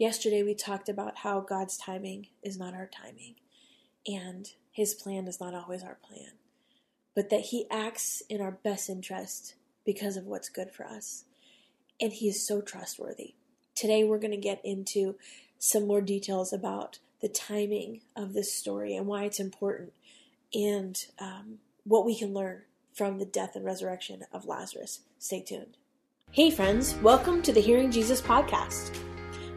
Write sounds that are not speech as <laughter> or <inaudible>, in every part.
Yesterday, we talked about how God's timing is not our timing, and His plan is not always our plan, but that He acts in our best interest because of what's good for us. And He is so trustworthy. Today, we're going to get into some more details about the timing of this story and why it's important, and um, what we can learn from the death and resurrection of Lazarus. Stay tuned. Hey, friends, welcome to the Hearing Jesus podcast.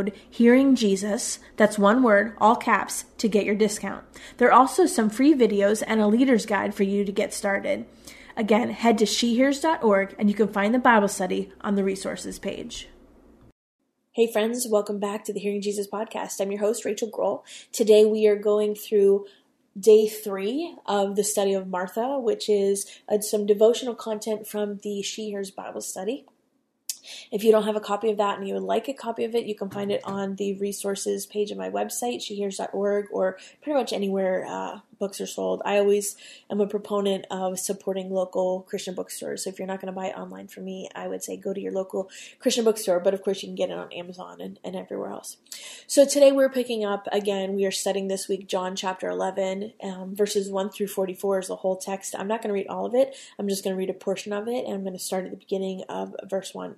code Hearing Jesus, that's one word, all caps, to get your discount. There are also some free videos and a leader's guide for you to get started. Again, head to shehears.org and you can find the Bible study on the resources page. Hey, friends, welcome back to the Hearing Jesus podcast. I'm your host, Rachael Groll. Today we are going through day three of the study of Martha, which is uh, some devotional content from the She Hears Bible study. If you don't have a copy of that and you would like a copy of it, you can find it on the resources page of my website, shehears.org, or pretty much anywhere uh, books are sold. I always am a proponent of supporting local Christian bookstores. So if you're not going to buy it online from me, I would say go to your local Christian bookstore, but of course you can get it on Amazon and, and everywhere else. So today we're picking up again, we are studying this week John chapter 11, um, verses 1 through 44 is the whole text. I'm not going to read all of it, I'm just going to read a portion of it, and I'm going to start at the beginning of verse 1.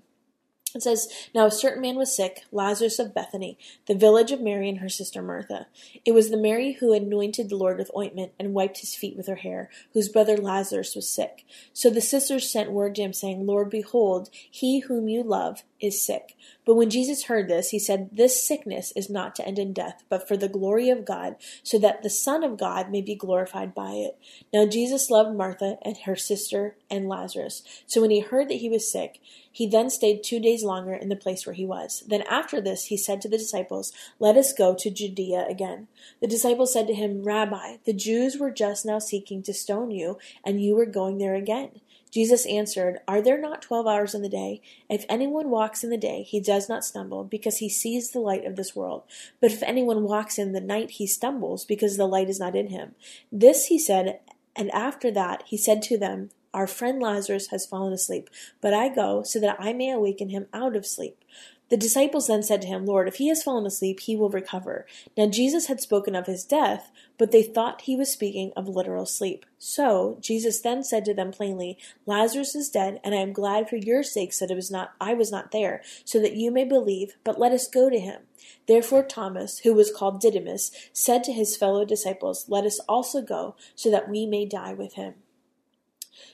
It says, Now a certain man was sick, Lazarus of Bethany, the village of Mary and her sister Martha. It was the Mary who anointed the Lord with ointment and wiped his feet with her hair, whose brother Lazarus was sick. So the sisters sent word to him, saying, Lord, behold, he whom you love is sick. But when Jesus heard this, he said, This sickness is not to end in death, but for the glory of God, so that the Son of God may be glorified by it. Now Jesus loved Martha and her sister and Lazarus. So when he heard that he was sick, he then stayed two days longer in the place where he was. Then after this, he said to the disciples, Let us go to Judea again. The disciples said to him, Rabbi, the Jews were just now seeking to stone you, and you were going there again. Jesus answered, Are there not twelve hours in the day? If anyone walks in the day, he does not stumble, because he sees the light of this world. But if anyone walks in the night, he stumbles, because the light is not in him. This he said, and after that he said to them, Our friend Lazarus has fallen asleep, but I go so that I may awaken him out of sleep. The disciples then said to him, Lord, if he has fallen asleep, he will recover. Now Jesus had spoken of his death, but they thought he was speaking of literal sleep. So Jesus then said to them plainly, Lazarus is dead, and I am glad for your sakes that it was not I was not there, so that you may believe, but let us go to him. Therefore Thomas, who was called Didymus, said to his fellow disciples, Let us also go, so that we may die with him.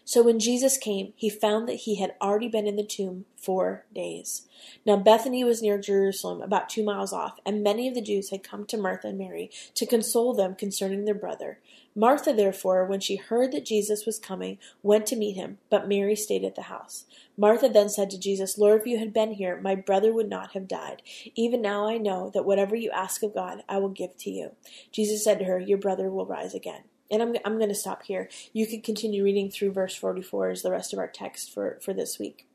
So when Jesus came, he found that he had already been in the tomb four days. Now Bethany was near Jerusalem, about two miles off, and many of the Jews had come to Martha and Mary to console them concerning their brother. Martha, therefore, when she heard that Jesus was coming, went to meet him, but Mary stayed at the house. Martha then said to Jesus, Lord, if you had been here, my brother would not have died. Even now I know that whatever you ask of God, I will give to you. Jesus said to her, Your brother will rise again. And I'm, I'm going to stop here. You can continue reading through verse 44 as the rest of our text for, for this week.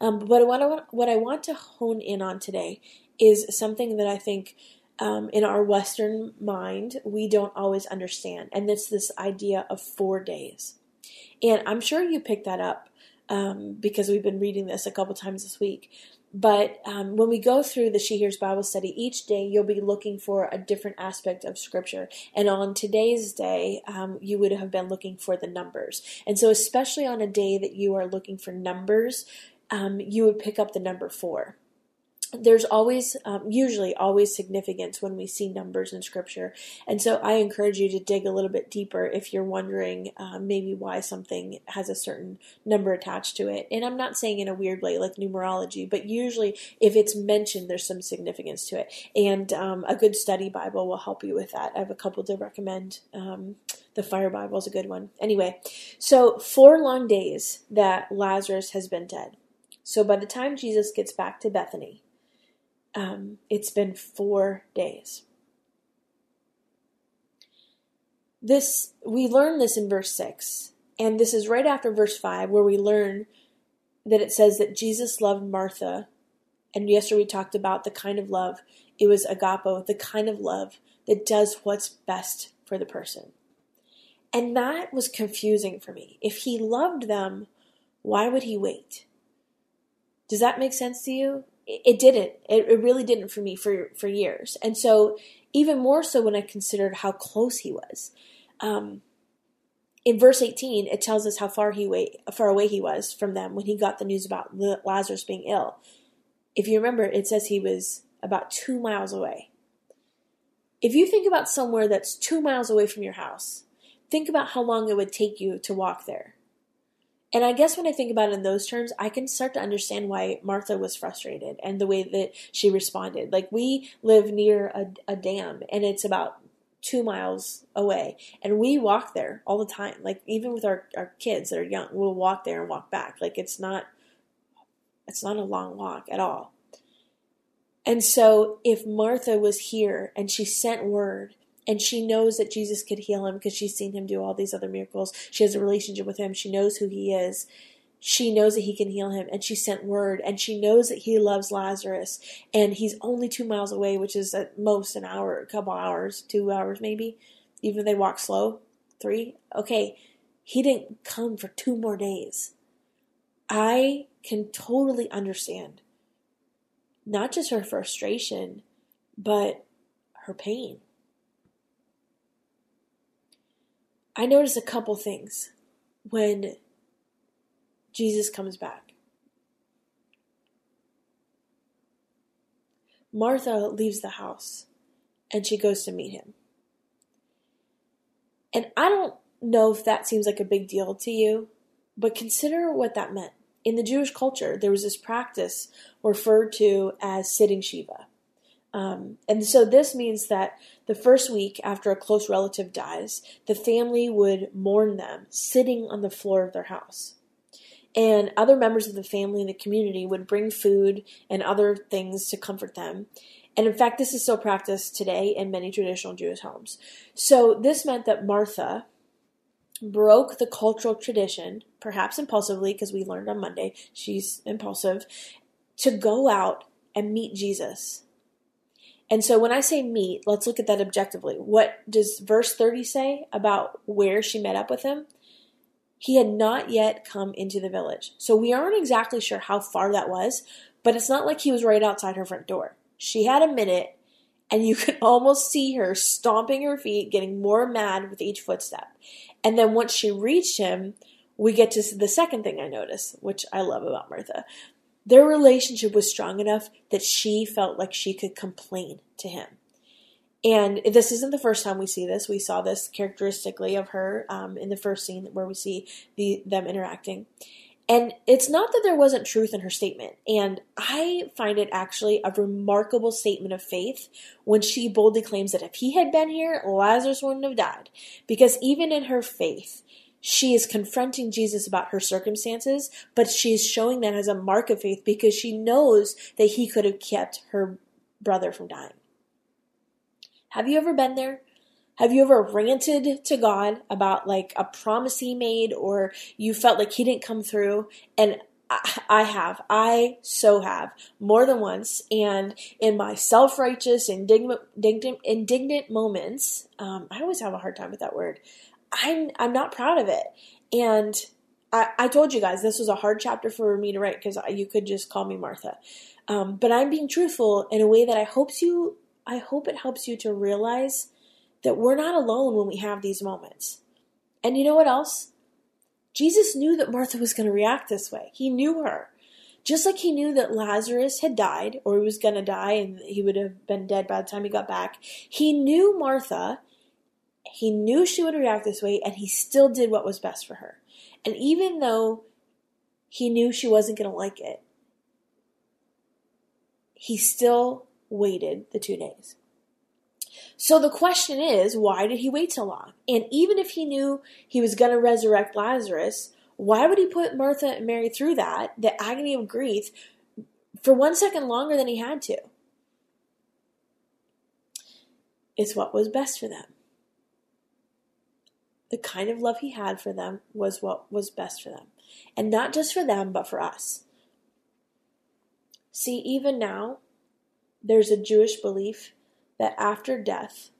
Um, but what I, want, what I want to hone in on today is something that I think um, in our Western mind we don't always understand, and it's this idea of four days. And I'm sure you picked that up um, because we've been reading this a couple times this week. But um, when we go through the She Hears Bible study, each day you'll be looking for a different aspect of Scripture. And on today's day, um, you would have been looking for the numbers. And so, especially on a day that you are looking for numbers, um, you would pick up the number four there's always, um, usually, always significance when we see numbers in Scripture. And so I encourage you to dig a little bit deeper if you're wondering uh, maybe why something has a certain number attached to it. And I'm not saying in a weird way like numerology, but usually if it's mentioned, there's some significance to it. And um, a good study Bible will help you with that. I have a couple to recommend. Um, the Fire Bible is a good one. Anyway, so four long days that Lazarus has been dead. So by the time Jesus gets back to Bethany, um, it's been four days. This we learn this in verse six, and this is right after verse five, where we learn that it says that Jesus loved Martha, and yesterday we talked about the kind of love it was agapo, the kind of love that does what's best for the person. And that was confusing for me. If he loved them, why would he wait? Does that make sense to you? It didn't. It, really didn't for me for for years, and so even more so when I considered how close he was. Um, in verse 18, it tells us how far he way, far away he was from them when he got the news about Lazarus being ill. If you remember, it says he was about two miles away. If you think about somewhere that's two miles away from your house, think about how long it would take you to walk there. And I guess when I think about it in those terms, I can start to understand why Martha was frustrated and the way that she responded. Like, we live near a, a dam, and it's about two miles away. And we walk there all the time. Like, even with our, our kids that are young, we'll walk there and walk back. Like, it's not. It's not a long walk at all. And so, if Martha was here and she sent word and she knows that Jesus could heal him because she's seen him do all these other miracles. She has a relationship with him. She knows who he is. She knows that he can heal him, and she sent word, and she knows that he loves Lazarus, and he's only two miles away, which is at most an hour, a couple hours, two hours maybe, even if they walk slow, three. Okay, he didn't come for two more days. I can totally understand not just her frustration, but her pain. I notice a couple things when Jesus comes back. Martha leaves the house and she goes to meet him. And I don't know if that seems like a big deal to you, but consider what that meant. In the Jewish culture, there was this practice referred to as sitting Shiva. Um, and so this means that the first week after a close relative dies, the family would mourn them sitting on the floor of their house. And other members of the family and the community would bring food and other things to comfort them. And in fact, this is still practiced today in many traditional Jewish homes. So this meant that Martha broke the cultural tradition, perhaps impulsively, because we learned on Monday she's impulsive, to go out and meet Jesus and so when I say meet, let's look at that objectively. What does verse 30 say about where she met up with him? He had not yet come into the village. So we aren't exactly sure how far that was, but it's not like he was right outside her front door. She had a minute, and you <laughs> could almost see her stomping her feet, getting more mad with each footstep. And then once she reached him, we get to the second thing I notice, which I love about Martha. Their relationship was strong enough that she felt like she could complain to him. And this isn't the first time we see this. We saw this characteristically of her um, in the first scene where we see the, them interacting. And it's not that there wasn't truth in her statement. And I find it actually a remarkable statement of faith when she boldly claims that if he had been here, Lazarus wouldn't have died. Because even in her faith, she is confronting Jesus about her circumstances, but she is showing that as a mark of faith because she knows that he could have kept her brother from dying. Have you ever been there? Have you ever ranted to God about like a promise he made or you felt like he didn't come through? And I have. I so have more than once. And in my self righteous, indignant, indignant, indignant moments, um, I always have a hard time with that word. I'm, I'm not proud of it. And I, I told you guys this was a hard chapter for me to write because you could just call me Martha. Um, but I'm being truthful in a way that I hopes you, I hope it helps you to realize that we're not alone when we have these moments. And you know what else? Jesus knew that Martha was going to react this way. He knew her. Just like he knew that Lazarus had died, or he was going to die, and he would have been dead by the time he got back, he knew Martha. He knew she would react this way, and he still did what was best for her. And even though he knew she wasn't going to like it, he still waited the two days. So the question is, why did he wait so long? And even if he knew he was going to resurrect Lazarus, why would he put Martha and Mary through that, the agony of grief, for one second longer than he had to? It's what was best for them. The kind of love he had for them was what was best for them. And not just for them, but for us. See, even now, there's a Jewish belief that after death,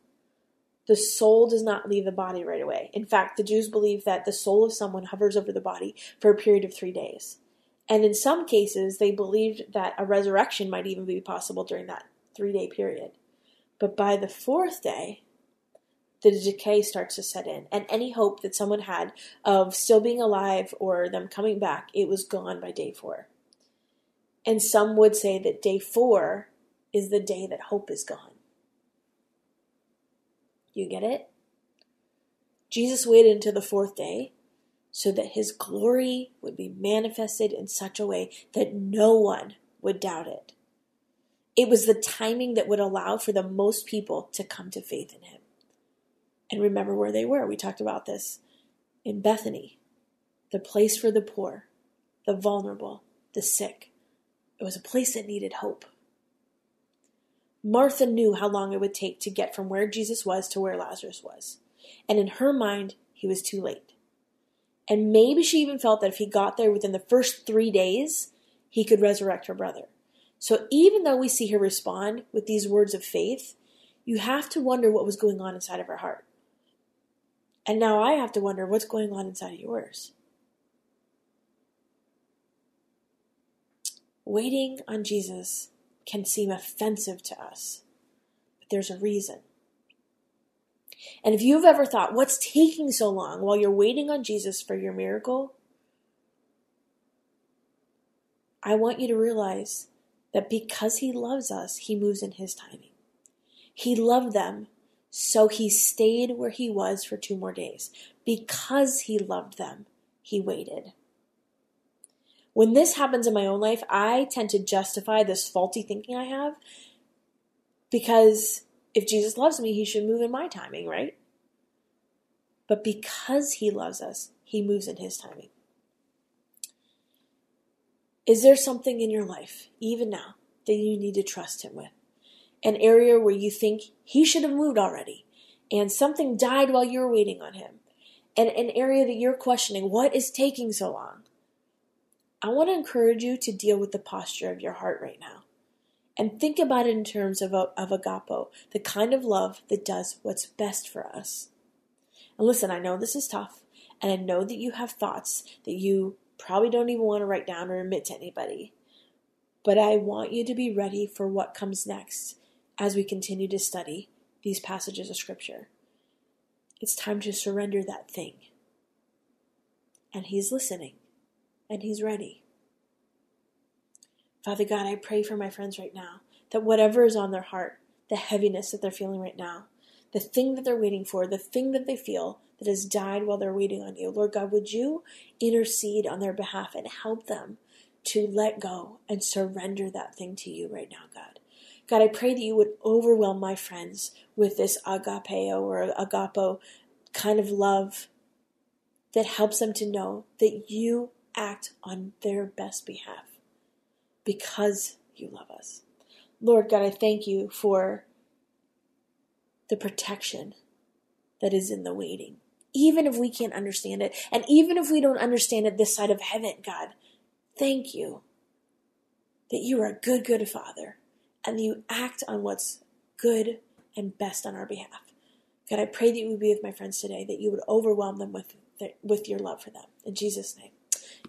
the soul does not leave the body right away. In fact, the Jews believe that the soul of someone hovers over the body for a period of three days. And in some cases, they believed that a resurrection might even be possible during that three day period. But by the fourth day, the decay starts to set in, and any hope that someone had of still being alive or them coming back, it was gone by day four. And some would say that day four is the day that hope is gone. You get it? Jesus waited until the fourth day so that his glory would be manifested in such a way that no one would doubt it. It was the timing that would allow for the most people to come to faith in him. And remember where they were. We talked about this in Bethany, the place for the poor, the vulnerable, the sick. It was a place that needed hope. Martha knew how long it would take to get from where Jesus was to where Lazarus was. And in her mind, he was too late. And maybe she even felt that if he got there within the first three days, he could resurrect her brother. So even though we see her respond with these words of faith, you have to wonder what was going on inside of her heart. And now I have to wonder what's going on inside of yours. Waiting on Jesus can seem offensive to us, but there's a reason. And if you've ever thought, what's taking so long while you're waiting on Jesus for your miracle? I want you to realize that because He loves us, He moves in His timing. He loved them, so He stayed where He was for two more days. Because He loved them, He waited. When this happens in my own life, I tend to justify this faulty thinking I have because if Jesus loves me, he should move in my timing, right? But because he loves us, he moves in his timing. Is there something in your life, even now, that you need to trust him with? An area where you think he should have moved already, and something died while you were waiting on him, and an area that you're questioning, what is taking so long? I want to encourage you to deal with the posture of your heart right now. And think about it in terms of, of agapo, the kind of love that does what's best for us. And listen, I know this is tough, and I know that you have thoughts that you probably don't even want to write down or admit to anybody. But I want you to be ready for what comes next as we continue to study these passages of Scripture. It's time to surrender that thing. And He's listening and He's ready. Father God, I pray for my friends right now that whatever is on their heart, the heaviness that they're feeling right now, the thing that they're waiting for, the thing that they feel that has died while they're waiting on you. Lord God, would you intercede on their behalf and help them to let go and surrender that thing to you right now, God? God, I pray that you would overwhelm my friends with this agapeo or agapo kind of love that helps them to know that you act on their best behalf because you love us. Lord God, I thank you for the protection that is in the waiting. Even if we can't understand it, and even if we don't understand it this side of heaven, God, thank you that you are a good, good Father and that you act on what's good and best on our behalf. God, I pray that you would be with my friends today, that you would overwhelm them with, with your love for them. In Jesus' name,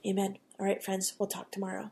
amen. All right, friends, we'll talk tomorrow.